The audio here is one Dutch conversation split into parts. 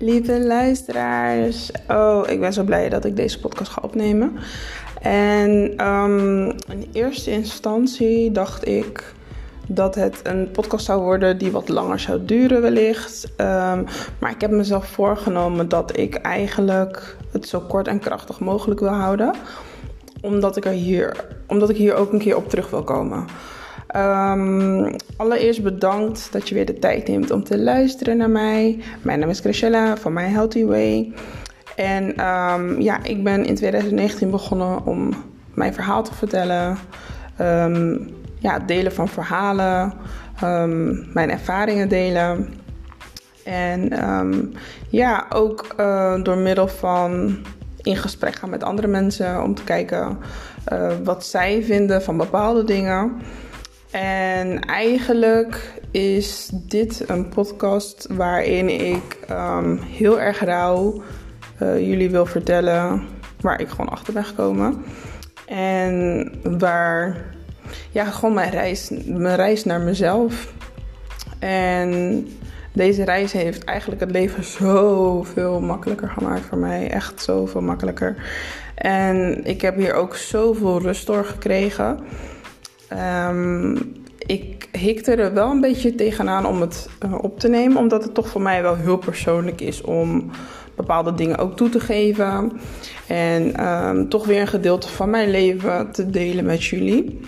lieve luisteraars. Oh, ik ben zo blij dat ik deze podcast ga opnemen. En ehm, in eerste instantie dacht ik dat het een podcast zou worden die wat langer zou duren wellicht. Um, maar ik heb mezelf voorgenomen dat ik eigenlijk het zo kort en krachtig mogelijk wil houden. Omdat ik, er hier, omdat ik hier ook een keer op terug wil komen. Um, allereerst bedankt dat je weer de tijd neemt om te luisteren naar mij. Mijn naam is Graciela van My Healthy Way. En um, ja, ik ben in 2019 begonnen om mijn verhaal te vertellen. Um, ja, delen van verhalen, mijn ervaringen delen. En ja, ook uh, door middel van in gesprek gaan met andere mensen om te kijken uh, wat zij vinden van bepaalde dingen. En eigenlijk is dit een podcast waarin ik um, heel erg rauw uh, jullie wil vertellen waar ik gewoon achter ben gekomen. En waar, ja, gewoon mijn reis, mijn reis naar mezelf. En deze reis heeft eigenlijk het leven zoveel makkelijker gemaakt voor mij. Echt zoveel makkelijker. En ik heb hier ook zoveel rust door gekregen. Um, ik hikte er wel een beetje tegenaan om het uh, op te nemen, omdat het toch voor mij wel heel persoonlijk is om bepaalde dingen ook toe te geven. En um, toch weer een gedeelte van mijn leven te delen met jullie.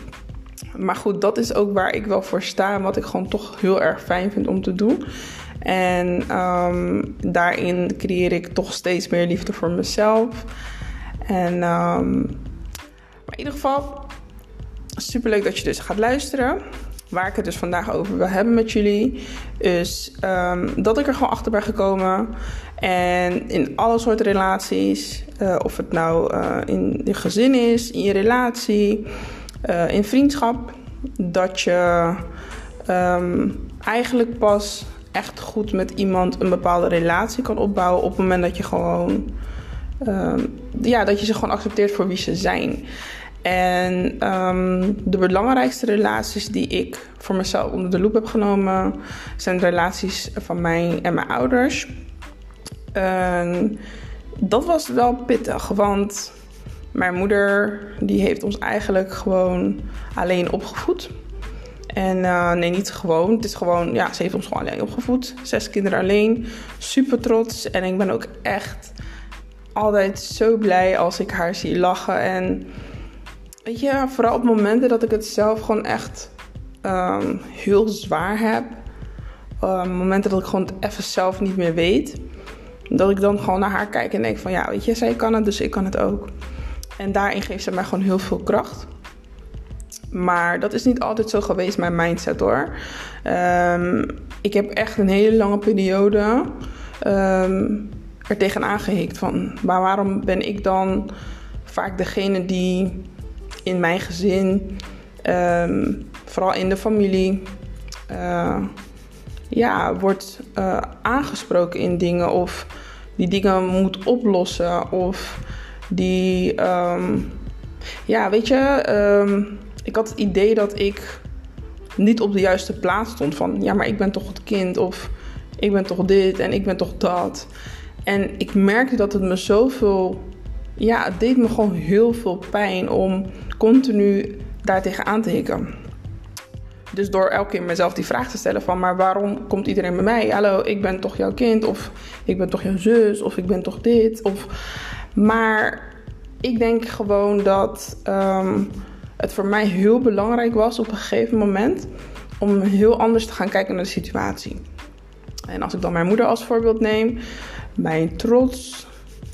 Maar goed, dat is ook waar ik wel voor sta en wat ik gewoon toch heel erg fijn vind om te doen. En um, daarin creëer ik toch steeds meer liefde voor mezelf. En maar in ieder geval, super leuk dat je dus gaat luisteren. Waar ik het dus vandaag over wil hebben met jullie, is um, dat ik er gewoon achter ben gekomen. En in alle soorten relaties, uh, of het nou uh, in je gezin is, in je relatie, uh, in vriendschap, dat je um, eigenlijk pas echt goed met iemand een bepaalde relatie kan opbouwen op het moment dat je gewoon, um, ja, dat je ze gewoon accepteert voor wie ze zijn. En um, de belangrijkste relaties die ik voor mezelf onder de loep heb genomen, zijn de relaties van mij en mijn ouders. Dat was wel pittig, want mijn moeder die heeft ons eigenlijk gewoon alleen opgevoed. En uh, nee, niet gewoon. Het is gewoon, ja, ze heeft ons gewoon alleen opgevoed. Zes kinderen alleen. Super trots. En ik ben ook echt altijd zo blij als ik haar zie lachen. En weet je, vooral op momenten dat ik het zelf gewoon echt um, heel zwaar heb. Um, momenten dat ik gewoon het even zelf niet meer weet. Dat ik dan gewoon naar haar kijk en denk van ja, weet je, zij kan het, dus ik kan het ook. En daarin geeft ze mij gewoon heel veel kracht. Maar dat is niet altijd zo geweest, mijn mindset hoor. Um, ik heb echt een hele lange periode er tegenaan gehikt van... maar waarom ben ik dan vaak degene die in mijn gezin, um, vooral in de familie, uh, ja, wordt uh, aangesproken in dingen of die dingen moet oplossen of die, um, ja, weet je, um, ik had het idee dat ik niet op de juiste plaats stond van, ja, maar ik ben toch het kind of ik ben toch dit en ik ben toch dat. En ik merkte dat het me zoveel ja, het deed me gewoon heel veel pijn om continu daartegen aan te hikken. Dus door elke keer mezelf die vraag te stellen van... maar waarom komt iedereen bij mij? Hallo, ik ben toch jouw kind? Of ik ben toch jouw zus? Of ik ben toch dit? Of... Maar ik denk gewoon dat um, het voor mij heel belangrijk was op een gegeven moment... om heel anders te gaan kijken naar de situatie. En als ik dan mijn moeder als voorbeeld neem... mijn trots,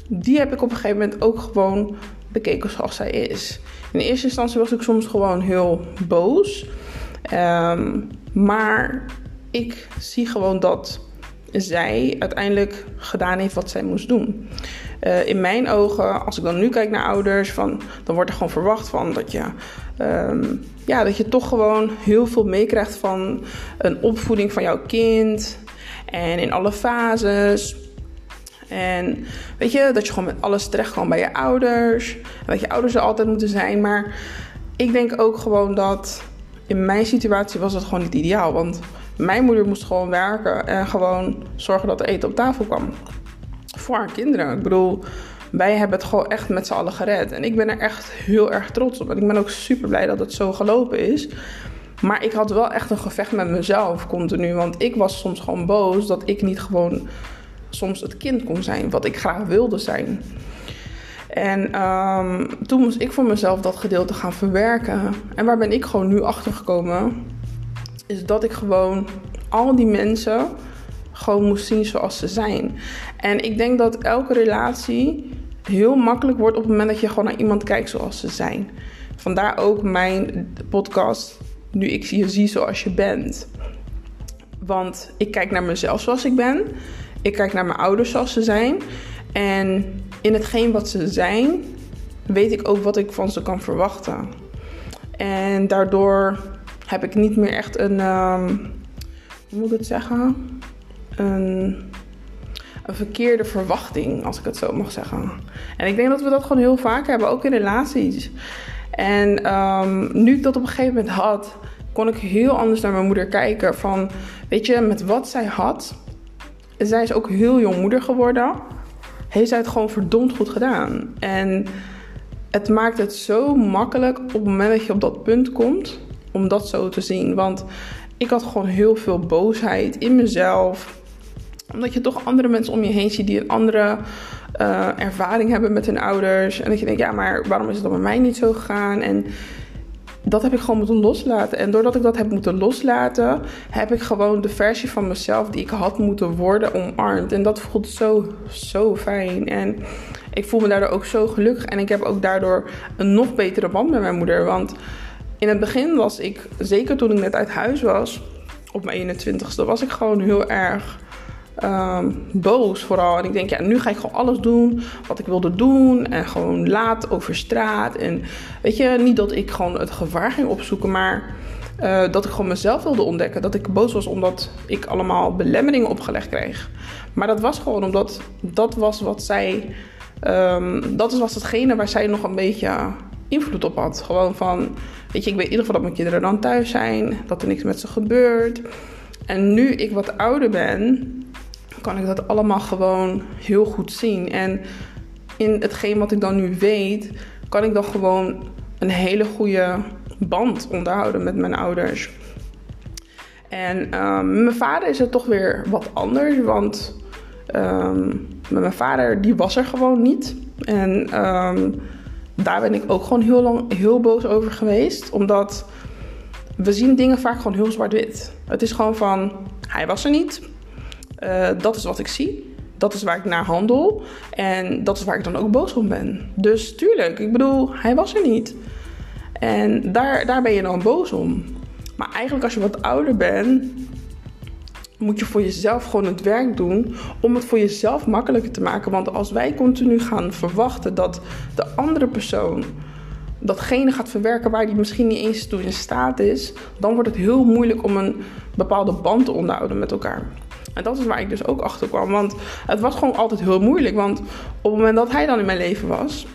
die heb ik op een gegeven moment ook gewoon bekeken zoals zij is. In eerste instantie was ik soms gewoon heel boos. Um, maar ik zie gewoon dat zij uiteindelijk gedaan heeft wat zij moest doen. Uh, in mijn ogen, als ik dan nu kijk naar ouders, van, dan wordt er gewoon verwacht van dat je, um, ja, dat je toch gewoon heel veel meekrijgt van een opvoeding van jouw kind. En in alle fases. En weet je, dat je gewoon met alles terecht kan bij je ouders. En dat je ouders er altijd moeten zijn. Maar ik denk ook gewoon dat in mijn situatie was het gewoon niet ideaal. Want mijn moeder moest gewoon werken en gewoon zorgen dat er eten op tafel kwam. voor haar kinderen. Ik bedoel, wij hebben het gewoon echt met z'n allen gered. En ik ben er echt heel erg trots op. En ik ben ook super blij dat het zo gelopen is. Maar ik had wel echt een gevecht met mezelf continu. Want ik was soms gewoon boos dat ik niet gewoon soms het kind kon zijn wat ik graag wilde zijn. En um, toen moest ik voor mezelf dat gedeelte gaan verwerken. En waar ben ik gewoon nu achter gekomen? Is dat ik gewoon al die mensen gewoon moest zien zoals ze zijn. En ik denk dat elke relatie heel makkelijk wordt op het moment dat je gewoon naar iemand kijkt zoals ze zijn. Vandaar ook mijn podcast, nu ik je zie zoals je bent. Want ik kijk naar mezelf zoals ik ben. Ik kijk naar mijn ouders zoals ze zijn. En in hetgeen wat ze zijn, weet ik ook wat ik van ze kan verwachten. En daardoor heb ik niet meer echt een. Um, hoe moet ik het zeggen? Een, een verkeerde verwachting, als ik het zo mag zeggen. En ik denk dat we dat gewoon heel vaak hebben, ook in relaties. En um, nu ik dat op een gegeven moment had, kon ik heel anders naar mijn moeder kijken. Van, weet je, met wat zij had. Zij is ook heel jong moeder geworden heeft zij het gewoon verdomd goed gedaan. En het maakt het zo makkelijk op het moment dat je op dat punt komt om dat zo te zien. Want ik had gewoon heel veel boosheid in mezelf. Omdat je toch andere mensen om je heen ziet die een andere uh, ervaring hebben met hun ouders. En dat je denkt, ja, maar waarom is het dan bij mij niet zo gegaan? En dat heb ik gewoon moeten loslaten. En doordat ik dat heb moeten loslaten, heb ik gewoon de versie van mezelf die ik had moeten worden omarmd. En dat voelt zo, zo fijn. En ik voel me daardoor ook zo gelukkig. En ik heb ook daardoor een nog betere band met mijn moeder. Want in het begin was ik, zeker toen ik net uit huis was, op mijn 21ste, was ik gewoon heel erg um, boos vooral. En ik denk, ja, nu ga ik gewoon alles doen wat ik wilde doen. En gewoon laat over straat. En weet je, niet dat ik gewoon het gevaar ging opzoeken, maar uh, dat ik gewoon mezelf wilde ontdekken. Dat ik boos was omdat ik allemaal belemmeringen opgelegd kreeg. Maar dat was gewoon omdat dat was wat zij. Um, dat was hetgene waar zij nog een beetje invloed op had. Gewoon van, weet je, ik weet in ieder geval dat mijn kinderen dan thuis zijn. Dat er niks met ze gebeurt. En nu ik wat ouder ben, kan ik dat allemaal gewoon heel goed zien. En in hetgeen wat ik dan nu weet, kan ik dan gewoon een hele goede band onderhouden met mijn ouders. En um, mijn vader is het toch weer wat anders, want um, met mijn vader die was er gewoon niet. En um, daar ben ik ook gewoon heel lang heel boos over geweest, omdat we zien dingen vaak gewoon heel zwart-wit. Het is gewoon van hij was er niet, uh, dat is wat ik zie. Dat is waar ik naar handel. En dat is waar ik dan ook boos om ben. Dus tuurlijk, ik bedoel, hij was er niet. En daar, daar ben je dan boos om. Maar eigenlijk als je wat ouder bent, moet je voor jezelf gewoon het werk doen om het voor jezelf makkelijker te maken. Want als wij continu gaan verwachten dat de andere persoon datgene gaat verwerken waar die misschien niet eens toe in staat is, dan wordt het heel moeilijk om een bepaalde band te onderhouden met elkaar. En dat is waar ik dus ook achter kwam. Want het was gewoon altijd heel moeilijk. Want op het moment dat hij dan in mijn leven was,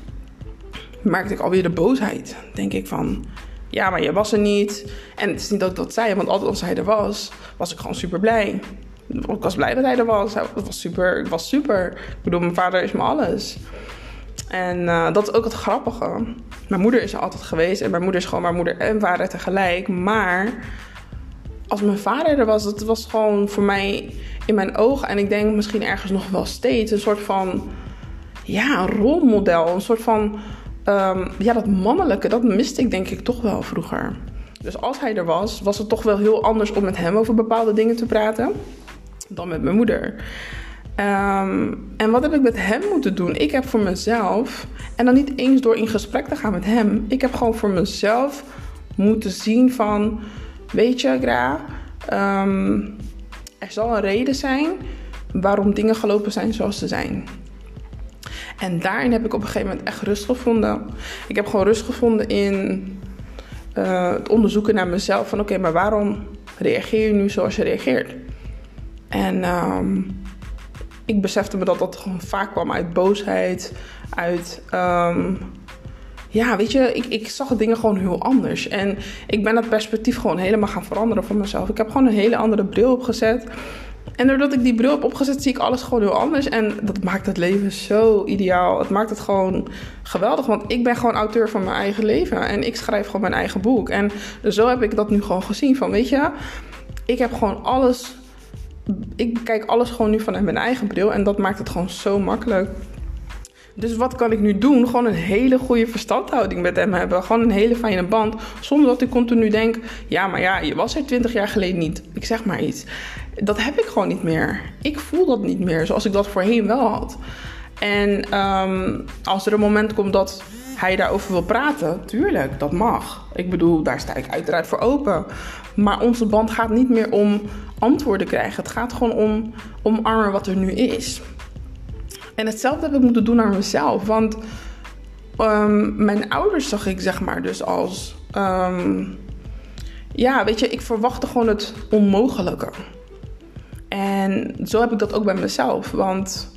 merkte ik alweer de boosheid. Denk ik van, ja, maar je was er niet. En het is niet dat ik dat zei, want altijd als hij er was, was ik gewoon super blij. Ik was blij dat hij er was. Het was super. Het was super. Ik bedoel, mijn vader is me alles. En uh, dat is ook het grappige. Mijn moeder is er altijd geweest. En mijn moeder is gewoon mijn moeder en vader tegelijk. Maar als mijn vader er was, het was gewoon voor mij in mijn ogen. En ik denk misschien ergens nog wel steeds een soort van. Ja, een rolmodel. Een soort van. Um, ja, dat mannelijke, dat miste ik denk ik toch wel vroeger. Dus als hij er was, was het toch wel heel anders om met hem over bepaalde dingen te praten dan met mijn moeder. Um, en wat heb ik met hem moeten doen? Ik heb voor mezelf, en dan niet eens door in gesprek te gaan met hem, ik heb gewoon voor mezelf moeten zien van, weet je, Gra, um, er zal een reden zijn waarom dingen gelopen zijn zoals ze zijn. En daarin heb ik op een gegeven moment echt rust gevonden. Ik heb gewoon rust gevonden in uh, het onderzoeken naar mezelf. Van oké, maar waarom reageer je nu zoals je reageert? En um, ik besefte me dat dat gewoon vaak kwam uit boosheid, uit um, ja, weet je, ik, ik zag dingen gewoon heel anders. En ik ben dat perspectief gewoon helemaal gaan veranderen voor mezelf. Ik heb gewoon een hele andere bril opgezet. En doordat ik die bril heb opgezet, zie ik alles gewoon heel anders. En dat maakt het leven zo ideaal. Het maakt het gewoon geweldig. Want ik ben gewoon auteur van mijn eigen leven. En ik schrijf gewoon mijn eigen boek. En zo heb ik dat nu gewoon gezien. Van weet je, ik heb gewoon alles. Ik bekijk alles gewoon nu vanuit mijn eigen bril. En dat maakt het gewoon zo makkelijk. Dus wat kan ik nu doen? Gewoon een hele goede verstandhouding met hem hebben. Gewoon een hele fijne band. Zonder dat ik continu denk: ja, maar ja, je was er 20 jaar geleden niet. Ik zeg maar iets. Dat heb ik gewoon niet meer. Ik voel dat niet meer zoals ik dat voorheen wel had. En ehm, als er een moment komt dat hij daarover wil praten, tuurlijk, dat mag. Ik bedoel, daar sta ik uiteraard voor open. Maar onze band gaat niet meer om antwoorden krijgen. Het gaat gewoon om omarmen wat er nu is. En hetzelfde heb ik moeten doen aan mezelf. Want um, mijn ouders zag ik zeg maar dus als... Um, ja, weet je, ik verwachtte gewoon het onmogelijke. En zo heb ik dat ook bij mezelf. Want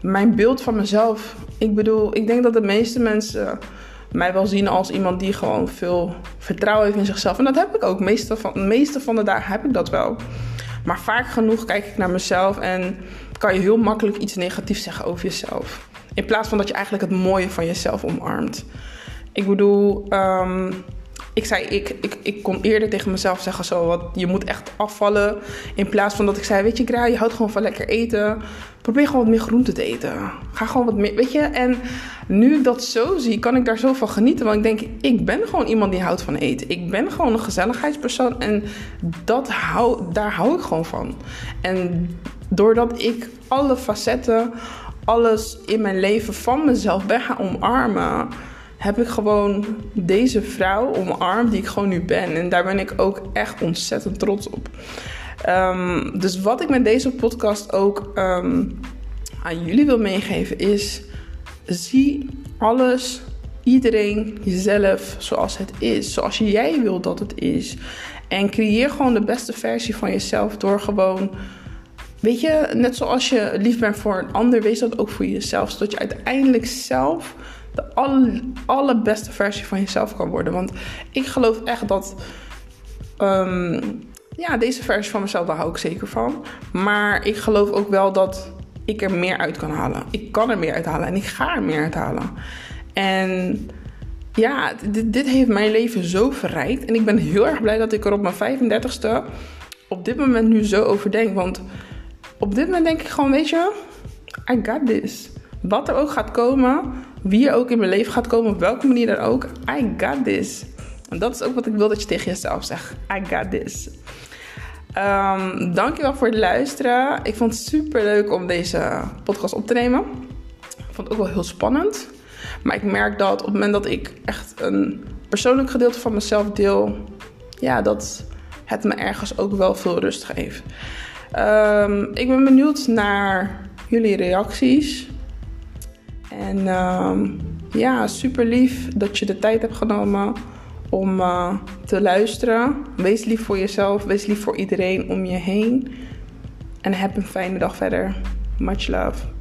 mijn beeld van mezelf... Ik bedoel, ik denk dat de meeste mensen mij wel zien als iemand die gewoon veel vertrouwen heeft in zichzelf. En dat heb ik ook. Meeste van, meeste van de dagen heb ik dat wel. Maar vaak genoeg kijk ik naar mezelf en kan je heel makkelijk iets negatiefs zeggen over jezelf. In plaats van dat je eigenlijk het mooie van jezelf omarmt. Ik bedoel, um, ik zei, ik, ik, ik kon eerder tegen mezelf zeggen zo, wat, je moet echt afvallen. In plaats van dat ik zei, weet je Gra, je houdt gewoon van lekker eten. Probeer gewoon wat meer groente te eten. Ga gewoon wat meer, weet je. En nu ik dat zo zie, kan ik daar zo van genieten. Want ik denk, ik ben gewoon iemand die houdt van eten. Ik ben gewoon een gezelligheidspersoon. En dat hou, daar hou ik gewoon van. En doordat ik alle facetten, alles in mijn leven van mezelf ben gaan omarmen heb ik gewoon deze vrouw omarmd die ik gewoon nu ben. En daar ben ik ook echt ontzettend trots op. Um, dus wat ik met deze podcast ook um, aan jullie wil meegeven is: zie alles, iedereen, jezelf zoals het is, zoals jij wilt dat het is. En creëer gewoon de beste versie van jezelf door gewoon. Weet je, net zoals je lief bent voor een ander, wees dat ook voor jezelf. Zodat je uiteindelijk zelf de alle, allerbeste versie van jezelf kan worden. Want ik geloof echt dat. Um, ja, deze versie van mezelf, daar hou ik zeker van. Maar ik geloof ook wel dat ik er meer uit kan halen. Ik kan er meer uit halen en ik ga er meer uit halen. En ja, dit, dit heeft mijn leven zo verrijkt. En ik ben heel erg blij dat ik er op mijn 35ste op dit moment nu zo over denk. Want op dit moment denk ik gewoon, weet je, I got this. Wat er ook gaat komen, wie er ook in mijn leven gaat komen, op welke manier dan ook, I got this. En dat is ook wat ik wil dat je tegen jezelf zegt. I got this. Um, dankjewel voor het luisteren. Ik vond het super leuk om deze podcast op te nemen. Ik vond het ook wel heel spannend. Maar ik merk dat op het moment dat ik echt een persoonlijk gedeelte van mezelf deel, ja, dat het me ergens ook wel veel rust geeft. Um, ik ben benieuwd naar jullie reacties. En um, ja, super lief dat je de tijd hebt genomen om uh, te luisteren. Wees lief voor jezelf, wees lief voor iedereen om je heen. En heb een fijne dag verder. Much love.